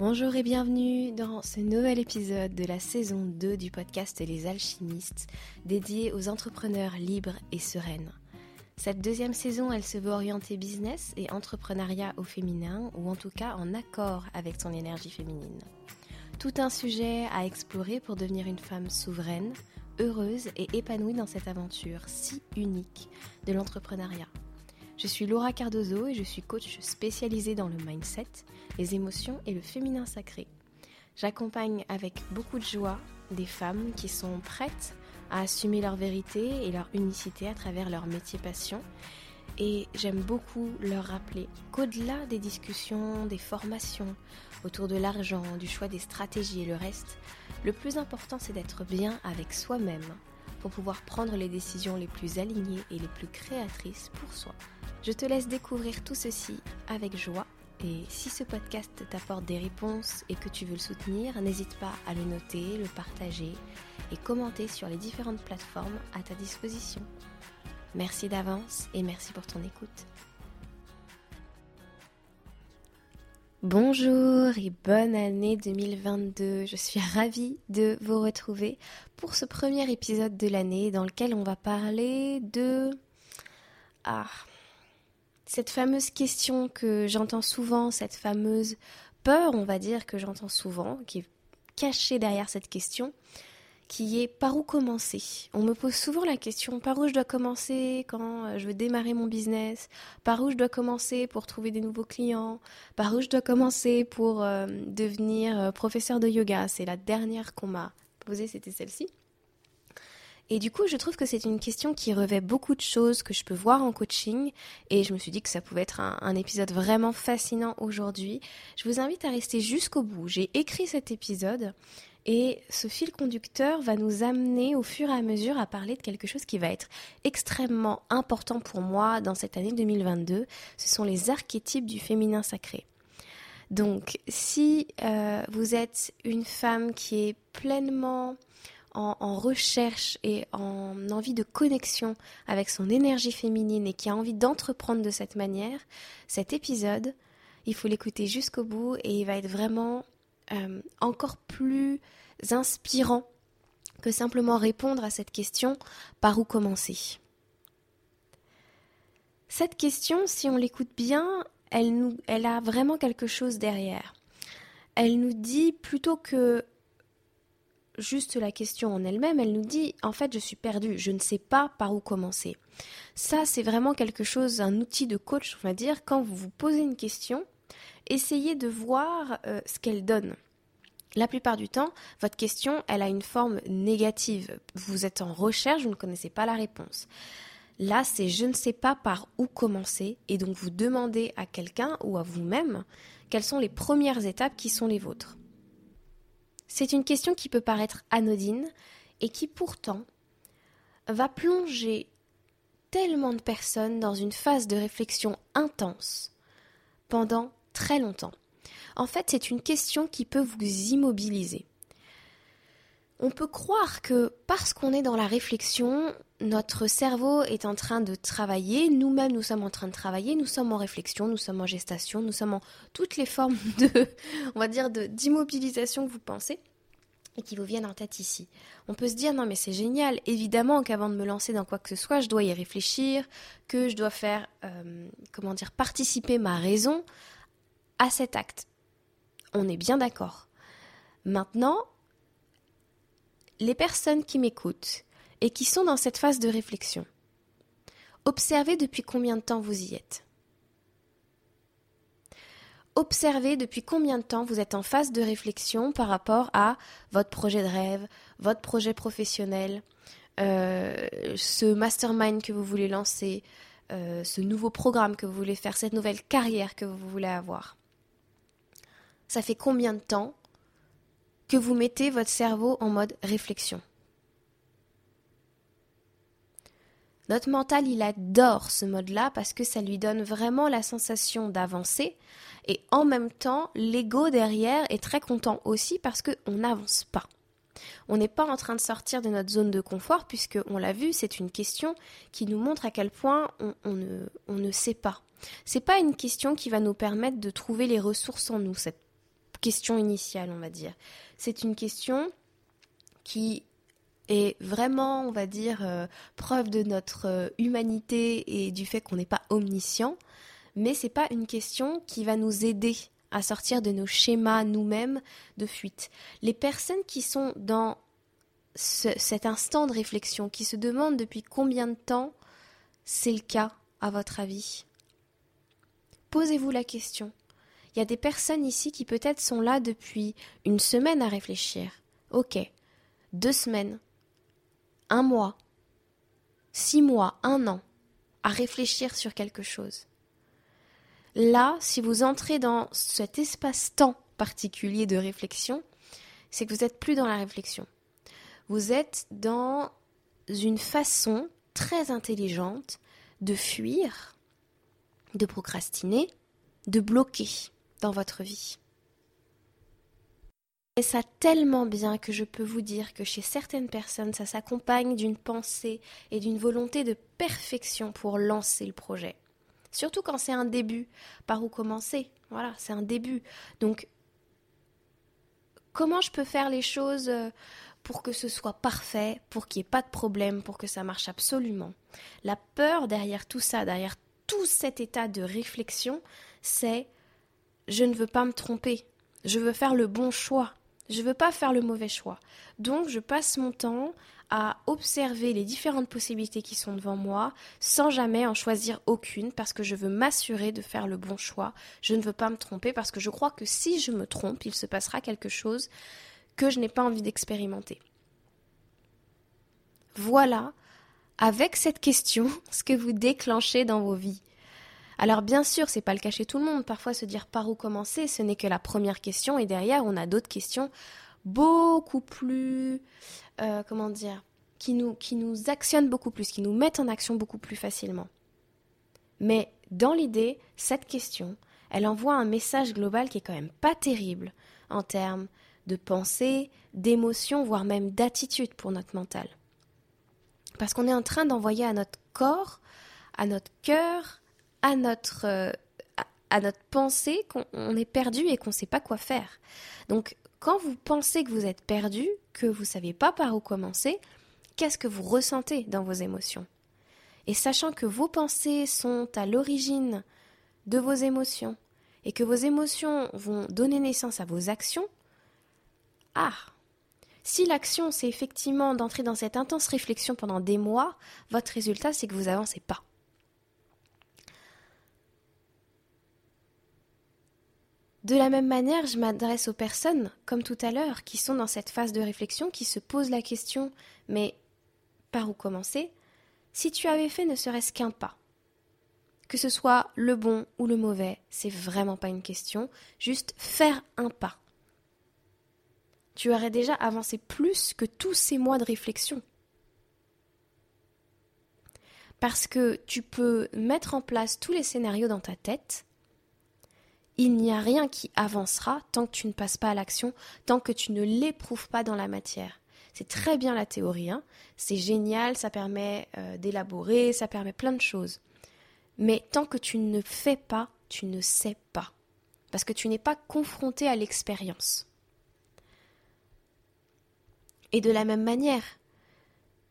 Bonjour et bienvenue dans ce nouvel épisode de la saison 2 du podcast Les Alchimistes, dédié aux entrepreneurs libres et sereines. Cette deuxième saison, elle se veut orienter business et entrepreneuriat au féminin, ou en tout cas en accord avec son énergie féminine. Tout un sujet à explorer pour devenir une femme souveraine, heureuse et épanouie dans cette aventure si unique de l'entrepreneuriat. Je suis Laura Cardozo et je suis coach spécialisée dans le mindset, les émotions et le féminin sacré. J'accompagne avec beaucoup de joie des femmes qui sont prêtes à assumer leur vérité et leur unicité à travers leur métier passion. Et j'aime beaucoup leur rappeler qu'au-delà des discussions, des formations autour de l'argent, du choix des stratégies et le reste, le plus important c'est d'être bien avec soi-même pour pouvoir prendre les décisions les plus alignées et les plus créatrices pour soi. Je te laisse découvrir tout ceci avec joie et si ce podcast t'apporte des réponses et que tu veux le soutenir, n'hésite pas à le noter, le partager et commenter sur les différentes plateformes à ta disposition. Merci d'avance et merci pour ton écoute. Bonjour et bonne année 2022. Je suis ravie de vous retrouver pour ce premier épisode de l'année dans lequel on va parler de... Ah, cette fameuse question que j'entends souvent, cette fameuse peur, on va dire, que j'entends souvent, qui est cachée derrière cette question, qui est par où commencer? On me pose souvent la question par où je dois commencer quand euh, je veux démarrer mon business, par où je dois commencer pour trouver des nouveaux clients, par où je dois commencer pour euh, devenir euh, professeur de yoga? C'est la dernière qu'on m'a posée, c'était celle-ci. Et du coup, je trouve que c'est une question qui revêt beaucoup de choses que je peux voir en coaching. Et je me suis dit que ça pouvait être un, épisode vraiment fascinant aujourd'hui. Je vous invite à rester jusqu'au bout. J'ai écrit cet épisode. Et ce fil conducteur va nous amener au fur et à mesure à parler de quelque chose qui va être extrêmement important pour moi dans cette année 2022. Ce sont les archétypes du féminin sacré. Donc si euh, vous êtes une femme qui est pleinement en, recherche et en envie de connexion avec son énergie féminine et qui a envie d'entreprendre de cette manière, cet épisode, il faut l'écouter jusqu'au bout et il va être vraiment euh, encore plus inspirant que simplement répondre à cette question par où commencer? Cette question, si on l'écoute bien, elle, elle a vraiment quelque chose derrière. Elle nous dit plutôt que juste la question en elle-même, elle nous dit en fait je suis perdue, je ne sais pas par où commencer. Ça c'est vraiment quelque chose, un outil de coach, on va dire, quand vous vous posez une question, essayez de voir euh, ce qu'elle donne. La plupart du temps, votre question, elle a une forme négative. Vous êtes en recherche, vous ne connaissez pas la réponse. Là, c'est je ne sais pas par où commencer et donc vous demandez à quelqu'un ou à vous-même quelles sont les premières étapes qui sont les vôtres. C'est une question qui peut paraître anodine et qui pourtant va plonger tellement de personnes dans une phase de réflexion intense pendant très longtemps. En fait, c'est une question qui peut vous immobiliser. On peut croire que parce qu'on est dans la réflexion, notre cerveau est en train de travailler, nous-mêmes nous sommes en train de travailler, nous sommes en réflexion, nous sommes en gestation, nous sommes en toutes les formes de, on va dire, d'immobilisation que vous pensez et qui vous viennent en tête ici. On peut se dire non mais c'est génial, évidemment qu'avant de me lancer dans quoi que ce soit, je dois y réfléchir, que je dois faire, euh, comment dire, participer ma raison à cet acte. On est bien d'accord. Maintenant, les personnes qui m'écoutent et qui sont dans cette phase de réflexion, observez depuis combien de temps vous y êtes. Observez depuis combien de temps vous êtes en phase de réflexion par rapport à votre projet de rêve, votre projet professionnel, euh, ce mastermind que vous voulez lancer, euh, ce nouveau programme que vous voulez faire, cette nouvelle carrière que vous voulez avoir. Ça fait combien de temps que vous mettez votre cerveau en mode réflexion? Notre mental, il adore ce mode-là parce que ça lui donne vraiment la sensation d'avancer et en même temps, l'ego derrière est très content aussi parce qu'on n'avance pas. On n'est pas en train de sortir de notre zone de confort puisque, on l'a vu, c'est une question qui nous montre à quel point on, ne, sait pas. C'est pas une question qui va nous permettre de trouver les ressources en nous, question initiale, on va dire. C'est une question qui est vraiment, on va dire, euh, preuve de notre euh, humanité et du fait qu'on n'est pas omniscient, mais c'est pas une question qui va nous aider à sortir de nos schémas nous-mêmes de fuite. Les personnes qui sont dans cet instant de réflexion, qui se demandent depuis combien de temps c'est le cas, à votre avis? Posez-vous la question. Il y a des personnes ici qui peut-être sont là depuis une semaine à réfléchir. Ok. Deux semaines. Un mois. Six mois. Un an. À réfléchir sur quelque chose. Là, si vous entrez dans cet espace-temps particulier de réflexion, c'est que vous n'êtes plus dans la réflexion. Vous êtes dans une façon très intelligente de fuir, de procrastiner, de bloquer dans votre vie. Et ça tellement bien que je peux vous dire que chez certaines personnes, ça s'accompagne d'une pensée et d'une volonté de perfection pour lancer le projet. Surtout quand c'est un début, par où commencer. Voilà, c'est un début. Donc, comment je peux faire les choses euh, pour que ce soit parfait, pour qu'il n'y ait pas de problème, pour que ça marche absolument? La peur derrière tout ça, derrière tout cet état de réflexion, c'est je ne veux pas me tromper, je veux faire le bon choix, je ne veux pas faire le mauvais choix. Donc je passe mon temps à observer les différentes possibilités qui sont devant moi sans jamais en choisir aucune parce que je veux m'assurer de faire le bon choix. Je ne veux pas me tromper parce que je crois que si je me trompe, il se passera quelque chose que je n'ai pas envie d'expérimenter. Voilà, avec cette question, ce que vous déclenchez dans vos vies. Alors bien sûr, c'est pas le cas chez tout le monde. Parfois, se dire par où commencer, ce n'est que la première question, et derrière, on a d'autres questions beaucoup plus, euh, comment dire, qui nous, qui actionnent beaucoup plus, qui nous mettent en action beaucoup plus facilement. Mais dans l'idée, cette question, elle envoie un message global qui est quand même pas terrible en termes de pensée, d'émotion, voire même d'attitude pour notre mental. Parce qu'on est en train d'envoyer à notre corps, à notre cœur, à notre, euh, à notre pensée qu'on est perdu et qu'on ne sait pas quoi faire. Donc quand vous pensez que vous êtes perdu, que vous ne savez pas par où commencer, qu'est-ce que vous ressentez dans vos émotions? Et sachant que vos pensées sont à l'origine de vos émotions et que vos émotions vont donner naissance à vos actions, ah Si l'action c'est effectivement d'entrer dans cette intense réflexion pendant des mois, votre résultat c'est que vous avancez pas. De la même manière, je m'adresse aux personnes, comme tout à l'heure, qui sont dans cette phase de réflexion, qui se posent la question mais par où commencer? Si tu avais fait ne serait-ce qu'un pas, que ce soit le bon ou le mauvais, c'est vraiment pas une question, juste faire un pas. Tu aurais déjà avancé plus que tous ces mois de réflexion. Parce que tu peux mettre en place tous les scénarios dans ta tête, il n'y a rien qui avancera tant que tu ne passes pas à l'action, tant que tu ne l'éprouves pas dans la matière. C'est très bien la théorie, hein. c'est génial, ça permet euh, d'élaborer, ça permet plein de choses. Mais tant que tu ne fais pas, tu ne sais pas. Parce que tu n'es pas confronté à l'expérience. Et de la même manière,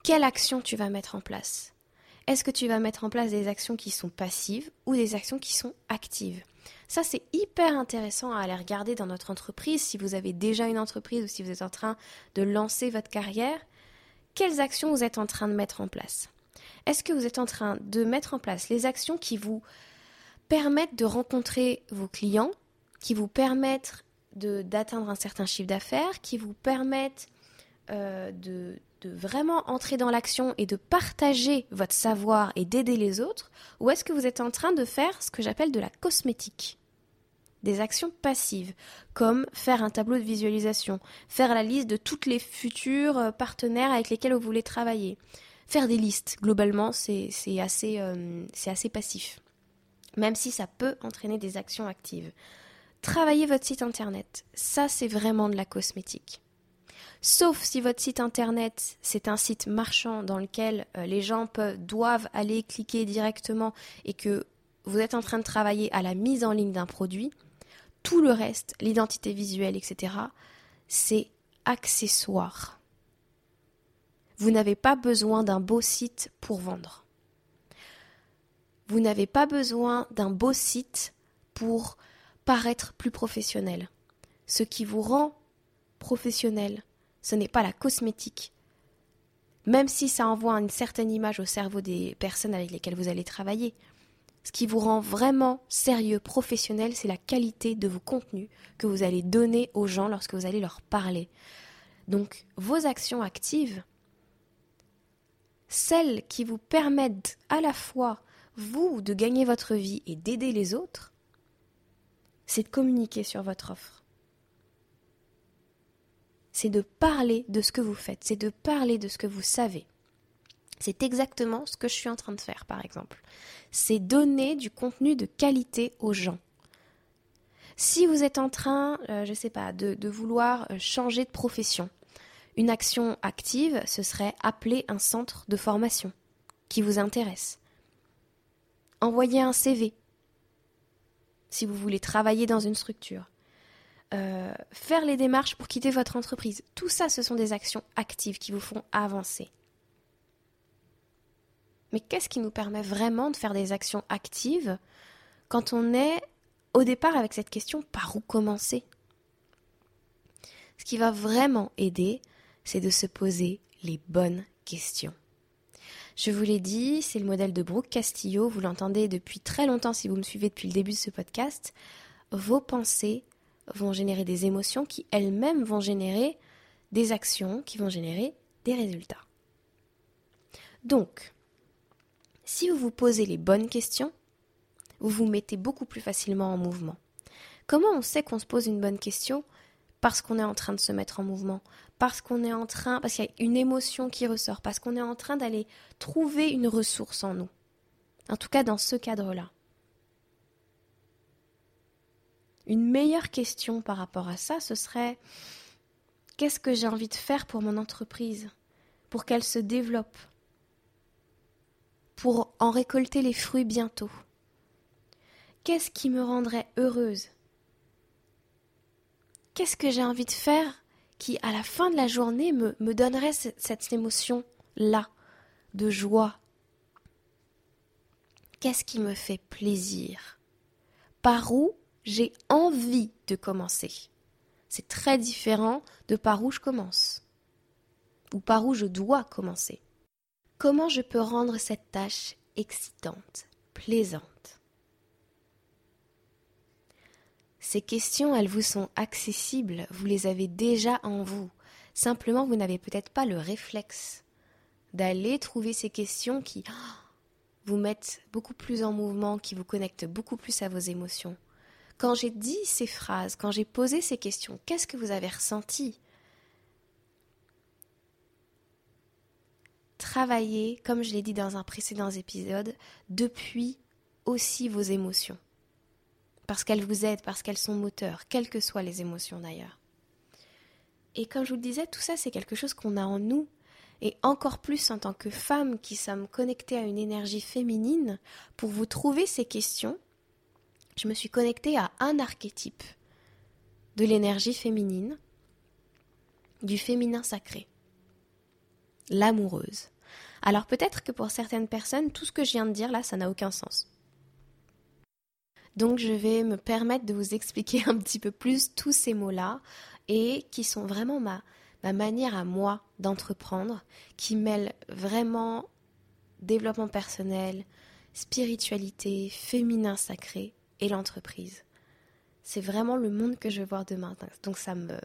quelle action tu vas mettre en place? Est-ce que tu vas mettre en place des actions qui sont passives ou des actions qui sont actives? Ça, c'est hyper intéressant à aller regarder dans notre entreprise. Si vous avez déjà une entreprise ou si vous êtes en train de lancer votre carrière, quelles actions vous êtes en train de mettre en place? Est-ce que vous êtes en train de mettre en place les actions qui vous permettent de rencontrer vos clients, qui vous permettent d'atteindre un certain chiffre d'affaires, qui vous permettent euh, de, de vraiment entrer dans l'action et de partager votre savoir et d'aider les autres, ou est-ce que vous êtes en train de faire ce que j'appelle de la cosmétique? Des actions passives, comme faire un tableau de visualisation, faire la liste de toutes les futurs euh, partenaires avec lesquels vous voulez travailler. Faire des listes, globalement, c'est assez, euh, assez passif, même si ça peut entraîner des actions actives. Travailler votre site internet, ça c'est vraiment de la cosmétique. Sauf si votre site internet, c'est un site marchand dans lequel euh, les gens peuvent, doivent aller cliquer directement et que vous êtes en train de travailler à la mise en ligne d'un produit, tout le reste, l'identité visuelle, etc., c'est accessoire. Vous n'avez pas besoin d'un beau site pour vendre. Vous n'avez pas besoin d'un beau site pour paraître plus professionnel. Ce qui vous rend professionnel, ce n'est pas la cosmétique. Même si ça envoie une certaine image au cerveau des personnes avec lesquelles vous allez travailler. Ce qui vous rend vraiment sérieux, professionnel, c'est la qualité de vos contenus que vous allez donner aux gens lorsque vous allez leur parler. Donc vos actions actives, celles qui vous permettent à la fois vous de gagner votre vie et d'aider les autres, c'est de communiquer sur votre offre. C'est de parler de ce que vous faites, c'est de parler de ce que vous savez. C'est exactement ce que je suis en train de faire, par exemple. C'est donner du contenu de qualité aux gens. Si vous êtes en train, euh, je ne sais pas, de, vouloir euh, changer de profession, une action active, ce serait appeler un centre de formation qui vous intéresse. Envoyer un CV si vous voulez travailler dans une structure. Euh, faire les démarches pour quitter votre entreprise. Tout ça, ce sont des actions actives qui vous font avancer. Mais qu'est-ce qui nous permet vraiment de faire des actions actives quand on est au départ avec cette question par où commencer? Ce qui va vraiment aider, c'est de se poser les bonnes questions. Je vous l'ai dit, c'est le modèle de Brooke Castillo, vous l'entendez depuis très longtemps si vous me suivez depuis le début de ce podcast. Vos pensées vont générer des émotions qui elles-mêmes vont générer des actions qui vont générer des résultats. Donc, si vous vous posez les bonnes questions, vous vous mettez beaucoup plus facilement en mouvement. Comment on sait qu'on se pose une bonne question Parce qu'on est en train de se mettre en mouvement, parce qu'on est en train, parce qu'il y a une émotion qui ressort, parce qu'on est en train d'aller trouver une ressource en nous. En tout cas, dans ce cadre-là. Une meilleure question par rapport à ça, ce serait qu'est-ce que j'ai envie de faire pour mon entreprise, pour qu'elle se développe, pour en récolter les fruits bientôt. Qu'est-ce qui me rendrait heureuse? Qu'est-ce que j'ai envie de faire qui, à la fin de la journée, me, donnerait cette émotion-là de joie? Qu'est-ce qui me fait plaisir? Par où j'ai envie de commencer? C'est très différent de par où je commence ou par où je dois commencer. Comment je peux rendre cette tâche excitante, plaisante Ces questions, elles vous sont accessibles, vous les avez déjà en vous. Simplement, vous n'avez peut-être pas le réflexe d'aller trouver ces questions qui vous mettent beaucoup plus en mouvement, qui vous connectent beaucoup plus à vos émotions. Quand j'ai dit ces phrases, quand j'ai posé ces questions, qu'est-ce que vous avez ressenti Travaillez, comme je l'ai dit dans un précédent épisode, depuis aussi vos émotions. Parce qu'elles vous aident, parce qu'elles sont moteurs, quelles que soient les émotions d'ailleurs. Et comme je vous le disais, tout ça c'est quelque chose qu'on a en nous, et encore plus en tant que femmes qui sommes connectées à une énergie féminine, pour vous trouver ces questions, je me suis connectée à un archétype de l'énergie féminine, du féminin sacré, l'amoureuse. Alors peut-être que pour certaines personnes, tout ce que je viens de dire là, ça n'a aucun sens. Donc je vais me permettre de vous expliquer un petit peu plus tous ces mots-là et qui sont vraiment ma, ma manière à moi d'entreprendre, qui mêle vraiment développement personnel, spiritualité, féminin sacré et l'entreprise. C'est vraiment le monde que je veux voir demain. Donc ça me...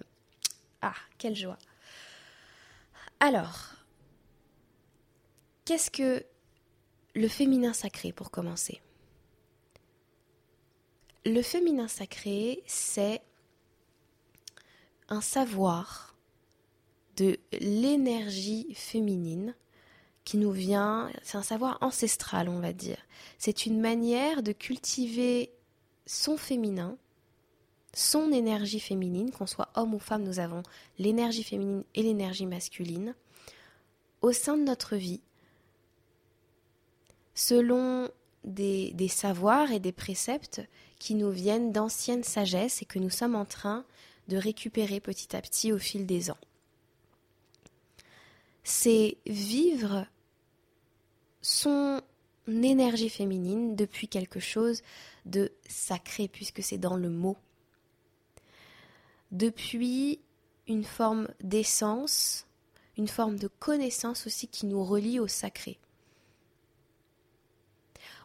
Ah, quelle joie. Alors, qu'est-ce que le féminin sacré pour commencer? Le féminin sacré, c'est un savoir de l'énergie féminine qui nous vient, c'est un savoir ancestral, on va dire. C'est une manière de cultiver son féminin, son énergie féminine, qu'on soit homme ou femme, nous avons l'énergie féminine et l'énergie masculine, au sein de notre vie, selon des, savoirs et des préceptes qui nous viennent d'anciennes sagesses et que nous sommes en train de récupérer petit à petit au fil des ans. C'est vivre son énergie féminine depuis quelque chose de sacré, puisque c'est dans le mot. Depuis une forme d'essence, une forme de connaissance aussi qui nous relie au sacré.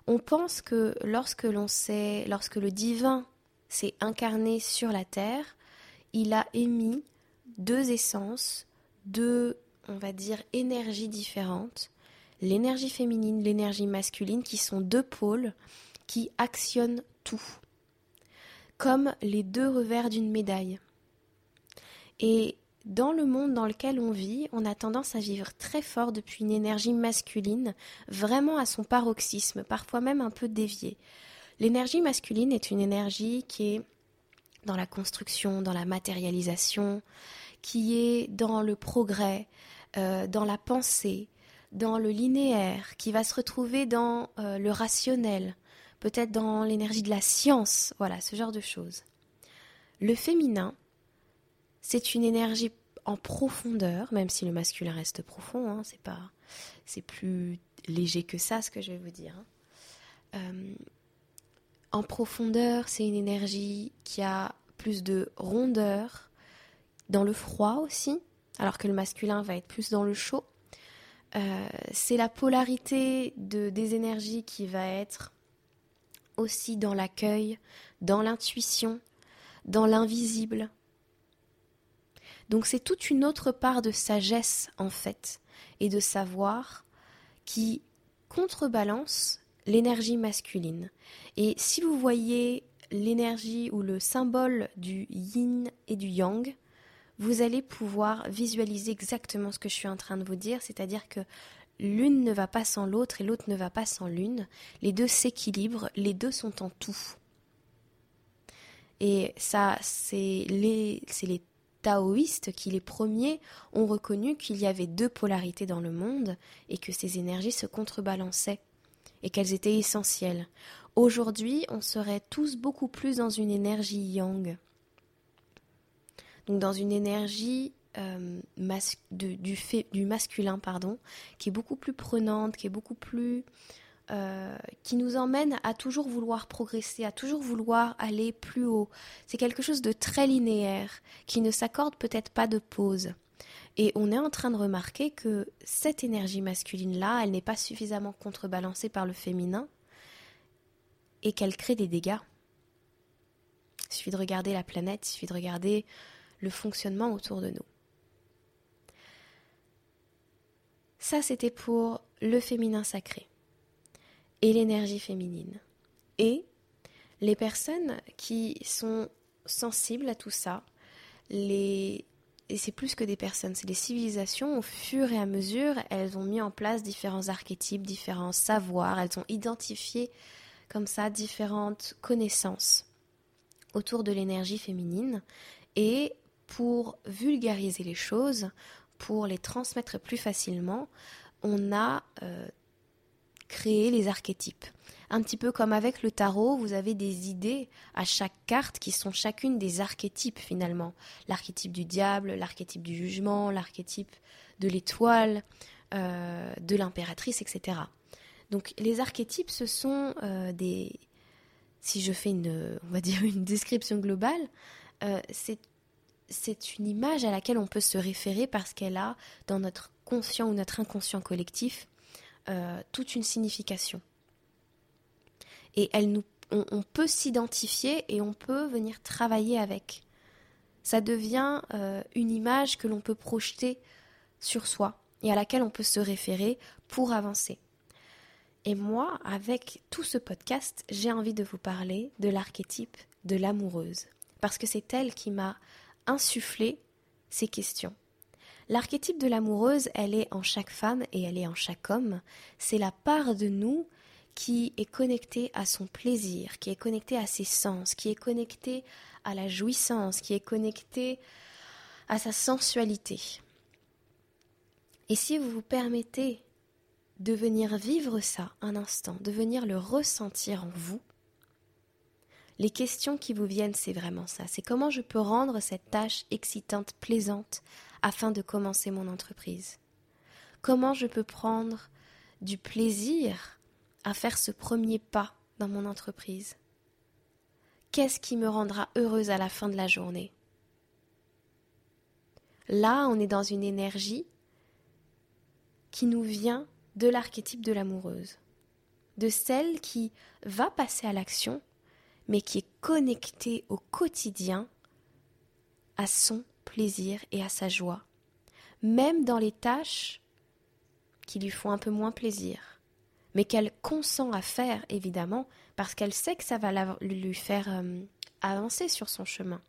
On pense que lorsque l'on sait, lorsque le divin s'est incarné sur la terre, il a émis deux essences, deux, on va dire, énergies différentes, l'énergie féminine, l'énergie masculine, qui sont deux pôles qui actionnent tout, comme les deux revers d'une médaille. Et dans le monde dans lequel on vit, on a tendance à vivre très fort depuis une énergie masculine, vraiment à son paroxysme, parfois même un peu déviée. L'énergie masculine est une énergie qui est dans la construction, dans la matérialisation, qui est dans le progrès, euh, dans la pensée, dans le linéaire, qui va se retrouver dans euh, le rationnel, peut-être dans l'énergie de la science, voilà, ce genre de choses. Le féminin, c'est une énergie en profondeur, même si le masculin reste profond, hein, c'est pas, c'est plus léger que ça ce que je vais vous dire. Hein. Euh, en profondeur, c'est une énergie qui a plus de rondeur, dans le froid aussi, alors que le masculin va être plus dans le chaud. Euh, c'est la polarité de, des énergies qui va être aussi dans l'accueil, dans l'intuition, dans l'invisible. Donc c'est toute une autre part de sagesse en fait et de savoir qui contrebalance l'énergie masculine. Et si vous voyez l'énergie ou le symbole du yin et du yang, vous allez pouvoir visualiser exactement ce que je suis en train de vous dire, c'est-à-dire que l'une ne va pas sans l'autre et l'autre ne va pas sans l'une, les deux s'équilibrent, les deux sont en tout. Et ça, c'est les, les taoïstes qui, les premiers, ont reconnu qu'il y avait deux polarités dans le monde et que ces énergies se contrebalançaient et qu'elles étaient essentielles. Aujourd'hui, on serait tous beaucoup plus dans une énergie yang donc dans une énergie euh, du, du masculin, pardon, qui est beaucoup plus prenante, qui est beaucoup plus... Euh, qui nous emmène à toujours vouloir progresser, à toujours vouloir aller plus haut. C'est quelque chose de très linéaire, qui ne s'accorde peut-être pas de pause. Et on est en train de remarquer que cette énergie masculine-là, elle n'est pas suffisamment contrebalancée par le féminin et qu'elle crée des dégâts. Il suffit de regarder la planète, il suffit de regarder le fonctionnement autour de nous. Ça, c'était pour le féminin sacré et l'énergie féminine. Et les personnes qui sont sensibles à tout ça, les... et c'est plus que des personnes, c'est des civilisations, au fur et à mesure, elles ont mis en place différents archétypes, différents savoirs, elles ont identifié comme ça différentes connaissances autour de l'énergie féminine et pour vulgariser les choses, pour les transmettre plus facilement, on a euh, créé les archétypes. Un petit peu comme avec le tarot, vous avez des idées à chaque carte qui sont chacune des archétypes finalement. L'archétype du diable, l'archétype du jugement, l'archétype de l'étoile, euh, de l'impératrice, etc. Donc les archétypes, ce sont euh, des... Si je fais une, on va dire une description globale, c'est une image à laquelle on peut se référer parce qu'elle a, dans notre conscient ou notre inconscient collectif, euh, toute une signification. Et elle nous, on, peut s'identifier et on peut venir travailler avec. Ça devient euh, une image que l'on peut projeter sur soi et à laquelle on peut se référer pour avancer. Et moi, avec tout ce podcast, j'ai envie de vous parler de l'archétype de l'amoureuse, parce que c'est elle qui m'a insuffler ces questions. L'archétype de l'amoureuse, elle est en chaque femme et elle est en chaque homme. C'est la part de nous qui est connectée à son plaisir, qui est connectée à ses sens, qui est connectée à la jouissance, qui est connectée à sa sensualité. Et si vous vous permettez de venir vivre ça un instant, de venir le ressentir en vous, les questions qui vous viennent, c'est vraiment ça. C'est comment je peux rendre cette tâche excitante, plaisante, afin de commencer mon entreprise. Comment je peux prendre du plaisir à faire ce premier pas dans mon entreprise? Qu'est-ce qui me rendra heureuse à la fin de la journée? Là, on est dans une énergie qui nous vient de l'archétype de l'amoureuse, de celle qui va passer à l'action mais qui est connecté au quotidien à son plaisir et à sa joie, même dans les tâches qui lui font un peu moins plaisir, mais qu'elle consent à faire évidemment parce qu'elle sait que ça va lui faire euh, avancer sur son chemin.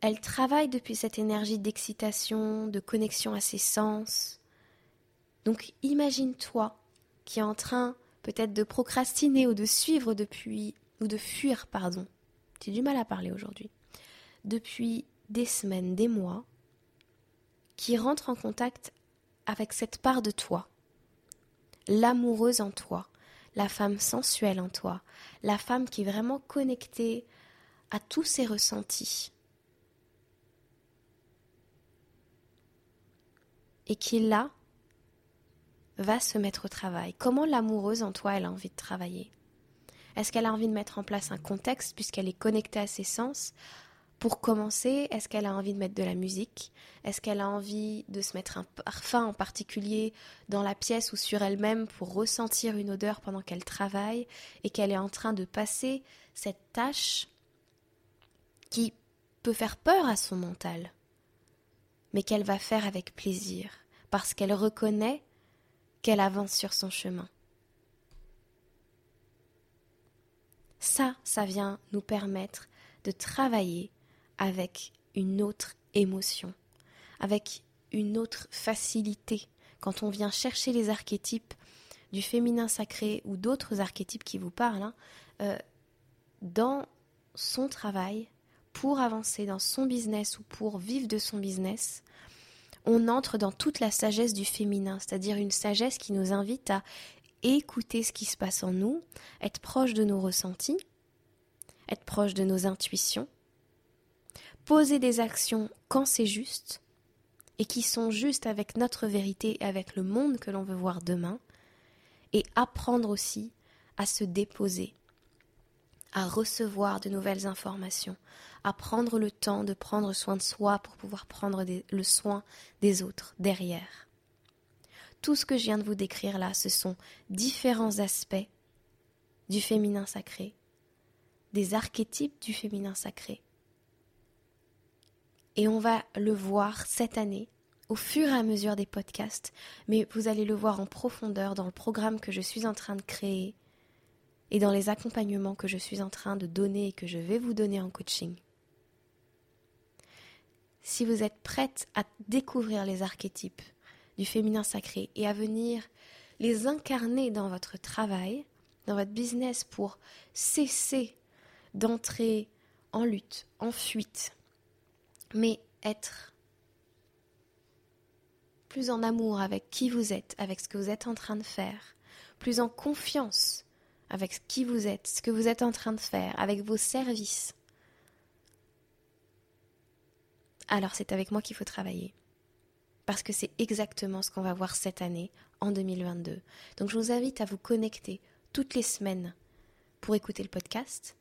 Elle travaille depuis cette énergie d'excitation, de connexion à ses sens. Donc imagine-toi qui est en train peut-être de procrastiner ou de suivre depuis, ou de fuir, pardon. J'ai du mal à parler aujourd'hui. Depuis des semaines, des mois, qui rentre en contact avec cette part de toi, l'amoureuse en toi, la femme sensuelle en toi, la femme qui est vraiment connectée à tous ses ressentis. Et qui là va se mettre au travail. Comment l'amoureuse en toi, elle a envie de travailler? Est-ce qu'elle a envie de mettre en place un contexte puisqu'elle est connectée à ses sens? Pour commencer, est-ce qu'elle a envie de mettre de la musique? Est-ce qu'elle a envie de se mettre un parfum en particulier dans la pièce ou sur elle-même pour ressentir une odeur pendant qu'elle travaille et qu'elle est en train de passer cette tâche qui peut faire peur à son mental, mais qu'elle va faire avec plaisir parce qu'elle reconnaît qu'elle avance sur son chemin? Ça, ça vient nous permettre de travailler avec une autre émotion, avec une autre facilité. Quand on vient chercher les archétypes du féminin sacré ou d'autres archétypes qui vous parlent, hein, euh, dans son travail, pour avancer dans son business ou pour vivre de son business, on entre dans toute la sagesse du féminin, c'est-à-dire une sagesse qui nous invite à écouter ce qui se passe en nous, être proche de nos ressentis, être proche de nos intuitions, poser des actions quand c'est juste, et qui sont justes avec notre vérité et avec le monde que l'on veut voir demain, et apprendre aussi à se déposer, à recevoir de nouvelles informations, à prendre le temps de prendre soin de soi pour pouvoir prendre le soin des autres derrière. Tout ce que je viens de vous décrire là, ce sont différents aspects du féminin sacré, des archétypes du féminin sacré. Et on va le voir cette année au fur et à mesure des podcasts, mais vous allez le voir en profondeur dans le programme que je suis en train de créer et dans les accompagnements que je suis en train de donner et que je vais vous donner en coaching si vous êtes prête à découvrir les archétypes du féminin sacré et à venir les incarner dans votre travail, dans votre business pour cesser d'entrer en lutte, en fuite, mais être plus en amour avec qui vous êtes, avec ce que vous êtes en train de faire, plus en confiance avec qui vous êtes, ce que vous êtes en train de faire, avec vos services, alors c'est avec moi qu'il faut travailler. Parce que c'est exactement ce qu'on va voir cette année, en 2022. Donc je vous invite à vous connecter toutes les semaines pour écouter le podcast.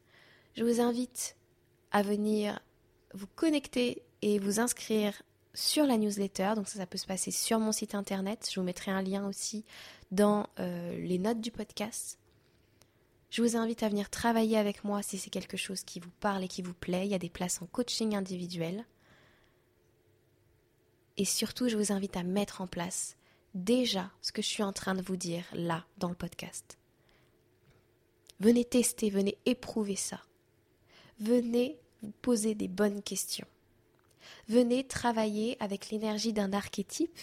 Je vous invite à venir vous connecter et vous inscrire sur la newsletter. Donc ça, ça peut se passer sur mon site internet. Je vous mettrai un lien aussi dans euh, les notes du podcast. Je vous invite à venir travailler avec moi si c'est quelque chose qui vous parle et qui vous plaît. Il y a des places en coaching individuel. Et surtout, je vous invite à mettre en place déjà ce que je suis en train de vous dire là dans le podcast. Venez tester, venez éprouver ça. Venez vous poser des bonnes questions. Venez travailler avec l'énergie d'un archétype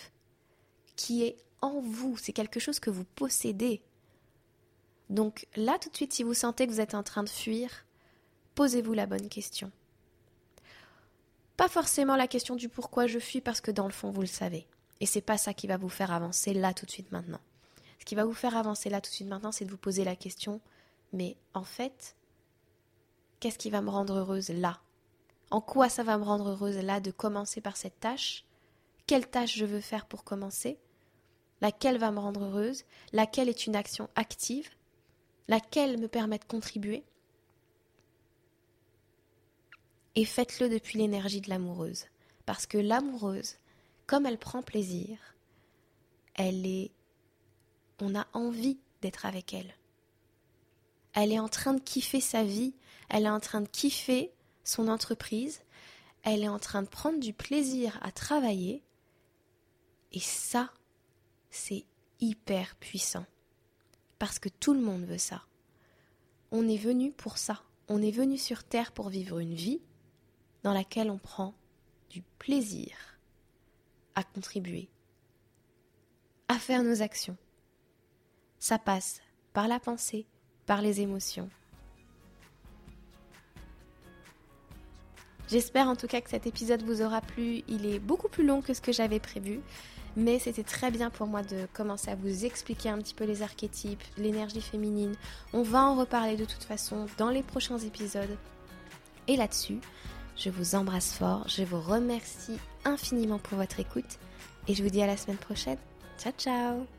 qui est en vous, c'est quelque chose que vous possédez. Donc là tout de suite, si vous sentez que vous êtes en train de fuir, posez-vous la bonne question. Pas forcément la question du pourquoi je fuis parce que dans le fond vous le savez. Et c'est pas ça qui va vous faire avancer là tout de suite maintenant. Ce qui va vous faire avancer là tout de suite maintenant, c'est de vous poser la question mais en fait, qu'est-ce qui va me rendre heureuse là? En quoi ça va me rendre heureuse là de commencer par cette tâche? Quelle tâche je veux faire pour commencer? Laquelle va me rendre heureuse? Laquelle est une action active? Laquelle me permet de contribuer? Et faites-le depuis l'énergie de l'amoureuse. Parce que l'amoureuse, comme elle prend plaisir, elle est. On a envie d'être avec elle. Elle est en train de kiffer sa vie, elle est en train de kiffer son entreprise, elle est en train de prendre du plaisir à travailler. Et ça, c'est hyper puissant. Parce que tout le monde veut ça. On est venu pour ça. On est venu sur Terre pour vivre une vie dans laquelle on prend du plaisir à contribuer, à faire nos actions. Ça passe par la pensée, par les émotions. J'espère en tout cas que cet épisode vous aura plu. Il est beaucoup plus long que ce que j'avais prévu, mais c'était très bien pour moi de commencer à vous expliquer un petit peu les archétypes, l'énergie féminine. On va en reparler de toute façon dans les prochains épisodes. Et là-dessus, je vous embrasse fort, je vous remercie infiniment pour votre écoute et je vous dis à la semaine prochaine. Ciao ciao